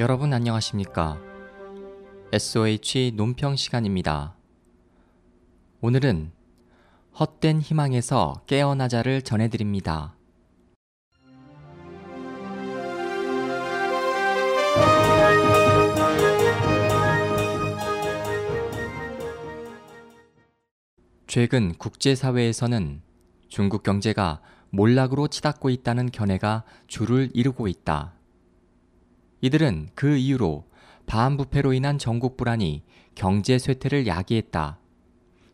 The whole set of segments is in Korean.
여러분 안녕하십니까? SOH 논평 시간입니다. 오늘은 헛된 희망에서 깨어나자를 전해드립니다. 최근 국제사회에서는 중국 경제가 몰락으로 치닫고 있다는 견해가 줄을 이루고 있다. 이들은 그 이유로 반부패로 인한 전국 불안이 경제 쇠퇴를 야기했다.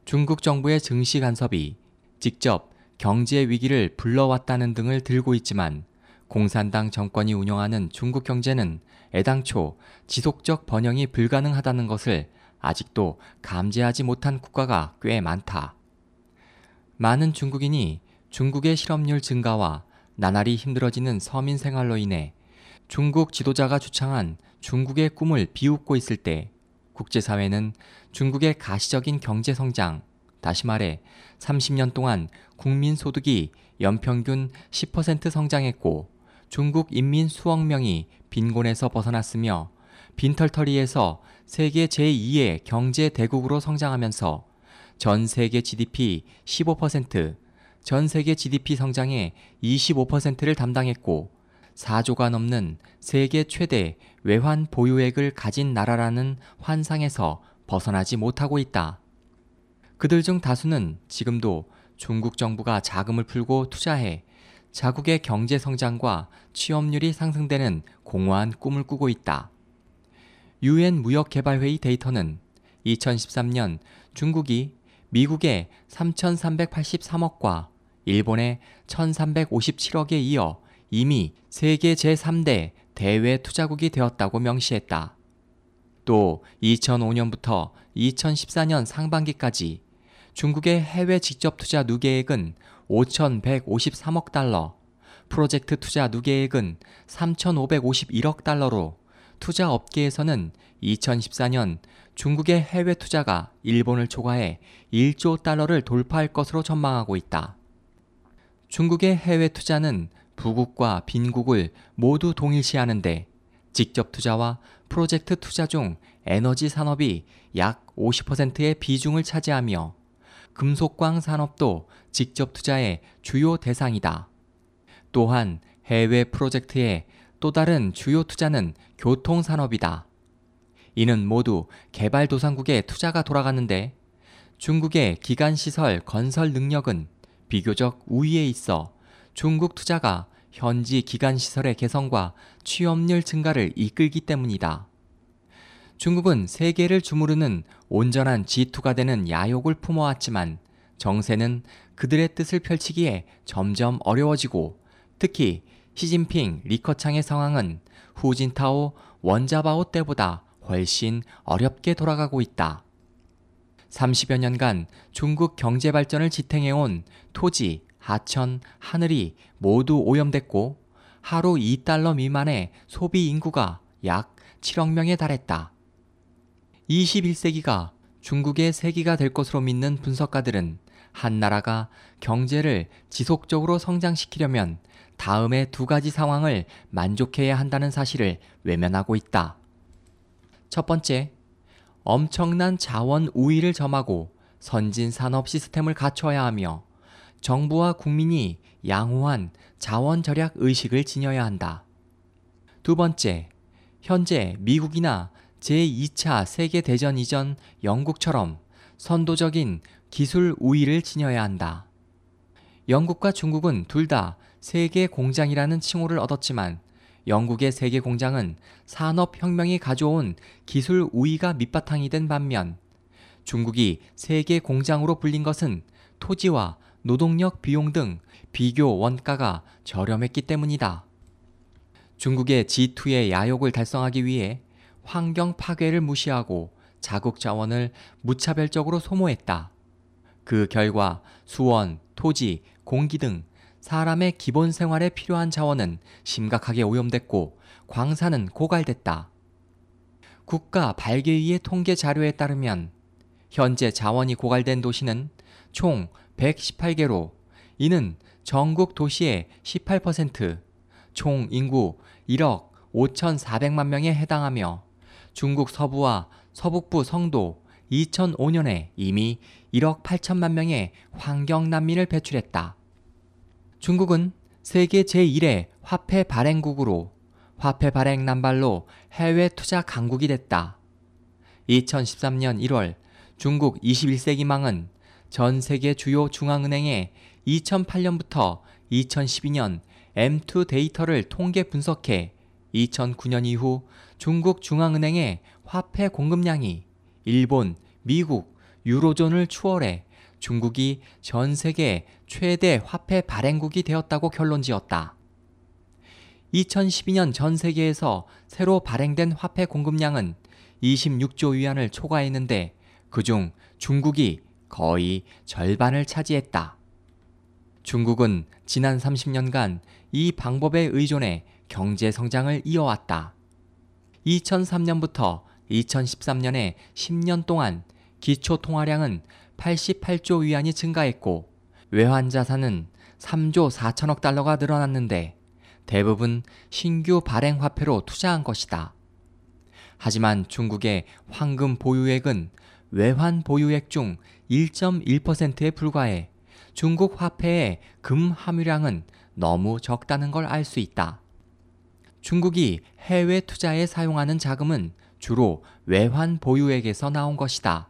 중국 정부의 증시 간섭이 직접 경제 위기를 불러왔다는 등을 들고 있지만 공산당 정권이 운영하는 중국 경제는 애당초 지속적 번영이 불가능하다는 것을 아직도 감지하지 못한 국가가 꽤 많다. 많은 중국인이 중국의 실업률 증가와 나날이 힘들어지는 서민 생활로 인해 중국 지도자가 주창한 중국의 꿈을 비웃고 있을 때 국제사회는 중국의 가시적인 경제 성장, 다시 말해 30년 동안 국민 소득이 연평균 10% 성장했고 중국 인민 수억 명이 빈곤에서 벗어났으며 빈털터리에서 세계 제2의 경제 대국으로 성장하면서 전 세계 GDP 15%, 전 세계 GDP 성장의 25%를 담당했고 4조가 넘는 세계 최대 외환 보유액을 가진 나라라는 환상에서 벗어나지 못하고 있다. 그들 중 다수는 지금도 중국 정부가 자금을 풀고 투자해 자국의 경제 성장과 취업률이 상승되는 공허한 꿈을 꾸고 있다. 유엔 무역개발회의 데이터는 2013년 중국이 미국의 3,383억과 일본의 1,357억에 이어 이미 세계 제3대 대외 투자국이 되었다고 명시했다. 또 2005년부터 2014년 상반기까지 중국의 해외 직접 투자 누계액은 5,153억 달러, 프로젝트 투자 누계액은 3,551억 달러로 투자 업계에서는 2014년 중국의 해외 투자가 일본을 초과해 1조 달러를 돌파할 것으로 전망하고 있다. 중국의 해외 투자는 부국과 빈국을 모두 동일시하는데 직접 투자와 프로젝트 투자 중 에너지 산업이 약 50%의 비중을 차지하며 금속광 산업도 직접 투자의 주요 대상이다. 또한 해외 프로젝트의 또 다른 주요 투자는 교통 산업이다. 이는 모두 개발도상국의 투자가 돌아가는데 중국의 기간시설 건설 능력은 비교적 우위에 있어 중국 투자가 현지 기간 시설의 개선과 취업률 증가를 이끌기 때문이다. 중국은 세계를 주무르는 온전한 G2가 되는 야욕을 품어왔지만 정세는 그들의 뜻을 펼치기에 점점 어려워지고 특히 시진핑, 리커창의 상황은 후진타오, 원자바오 때보다 훨씬 어렵게 돌아가고 있다. 30여 년간 중국 경제 발전을 지탱해온 토지, 하천, 하늘이 모두 오염됐고 하루 2달러 미만의 소비 인구가 약 7억 명에 달했다. 21세기가 중국의 세기가 될 것으로 믿는 분석가들은 한 나라가 경제를 지속적으로 성장시키려면 다음의 두 가지 상황을 만족해야 한다는 사실을 외면하고 있다. 첫 번째, 엄청난 자원 우위를 점하고 선진 산업 시스템을 갖춰야 하며 정부와 국민이 양호한 자원 절약 의식을 지녀야 한다. 두 번째, 현재 미국이나 제2차 세계대전 이전 영국처럼 선도적인 기술 우위를 지녀야 한다. 영국과 중국은 둘 다 세계 공장이라는 칭호를 얻었지만 영국의 세계 공장은 산업혁명이 가져온 기술 우위가 밑바탕이 된 반면 중국이 세계 공장으로 불린 것은 토지와 노동력 비용 등 비교 원가가 저렴했기 때문이다. 중국의 G2의 야욕을 달성하기 위해 환경 파괴를 무시하고 자국 자원을 무차별적으로 소모했다. 그 결과 수원, 토지, 공기 등 사람의 기본 생활에 필요한 자원은 심각하게 오염됐고 광산은 고갈됐다. 국가 발개위의 통계 자료에 따르면 현재 자원이 고갈된 도시는 총 118개로 이는 전국 도시의 18%, 총 인구 1억 5,400만 명에 해당하며 중국 서부와 서북부 성도 2005년에 이미 1억 8천만 명의 환경 난민을 배출했다. 중국은 세계 제1의 화폐 발행국으로 화폐 발행 남발로 해외 투자 강국이 됐다. 2013년 1월 중국 21세기망은 전 세계 주요 중앙은행에 2008년부터 2012년 M2 데이터를 통계 분석해 2009년 이후 중국 중앙은행의 화폐 공급량이 일본, 미국, 유로존을 추월해 중국이 전 세계 최대 화폐 발행국이 되었다고 결론 지었다. 2012년 전 세계에서 새로 발행된 화폐 공급량은 26조 위안을 초과했는데 그중 중국이 거의 절반을 차지했다. 중국은 지난 30년간 이 방법에 의존해 경제 성장을 이어왔다. 2003년부터 2013년에 10년 동안 기초 통화량은 88조 위안이 증가했고 외환 자산은 3조 4천억 달러가 늘어났는데 대부분 신규 발행 화폐로 투자한 것이다. 하지만 중국의 황금 보유액은 외환 보유액 중 1.1%에 불과해 중국 화폐의 금 함유량은 너무 적다는 걸 알 수 있다. 중국이 해외 투자에 사용하는 자금은 주로 외환 보유액에서 나온 것이다.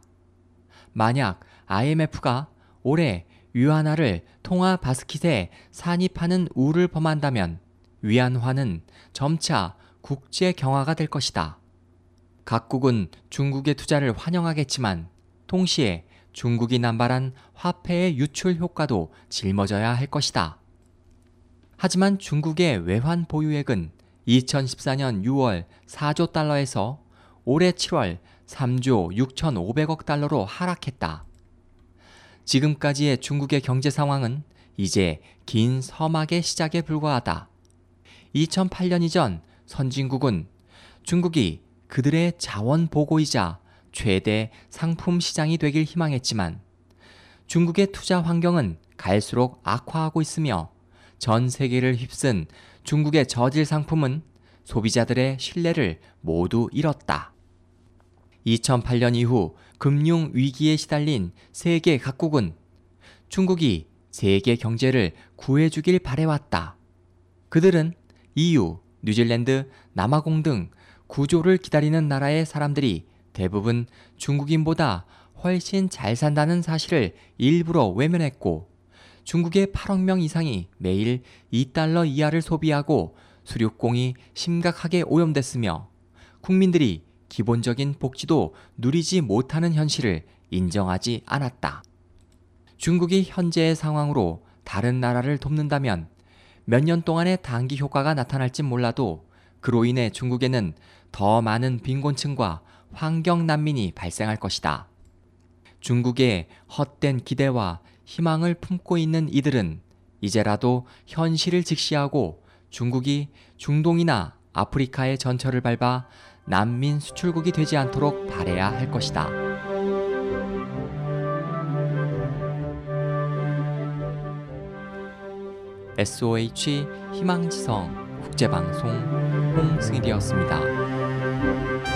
만약 IMF가 올해 위안화를 통화 바스킷에 산입하는 우를 범한다면 위안화는 점차 국제 경화가 될 것이다. 각국은 중국의 투자를 환영하겠지만 동시에 중국이 남발한 화폐의 유출 효과도 짊어져야 할 것이다. 하지만 중국의 외환 보유액은 2014년 6월 4조 달러에서 올해 7월 3조 6,500억 달러로 하락했다. 지금까지의 중국의 경제 상황은 이제 긴 서막의 시작에 불과하다. 2008년 이전 선진국은 중국이 그들의 자원 보고이자 최대 상품 시장이 되길 희망했지만 중국의 투자 환경은 갈수록 악화하고 있으며 전 세계를 휩쓴 중국의 저질 상품은 소비자들의 신뢰를 모두 잃었다. 2008년 이후 금융 위기에 시달린 세계 각국은 중국이 세계 경제를 구해주길 바래왔다. 그들은 EU, 뉴질랜드, 남아공 등 구조를 기다리는 나라의 사람들이 대부분 중국인보다 훨씬 잘 산다는 사실을 일부러 외면했고 중국의 8억 명 이상이 매일 2달러 이하를 소비하고 수륙공이 심각하게 오염됐으며 국민들이 기본적인 복지도 누리지 못하는 현실을 인정하지 않았다. 중국이 현재의 상황으로 다른 나라를 돕는다면 몇 년 동안의 단기 효과가 나타날지 몰라도 그로 인해 중국에는 더 많은 빈곤층과 환경 난민이 발생할 것이다. 중국의 헛된 기대와 희망을 품고 있는 이들은 이제라도 현실을 직시하고 중국이 중동이나 아프리카의 전철을 밟아 난민 수출국이 되지 않도록 바래야 할 것이다. SOH 희망지성 국제방송 홍승일이었습니다. Thank you.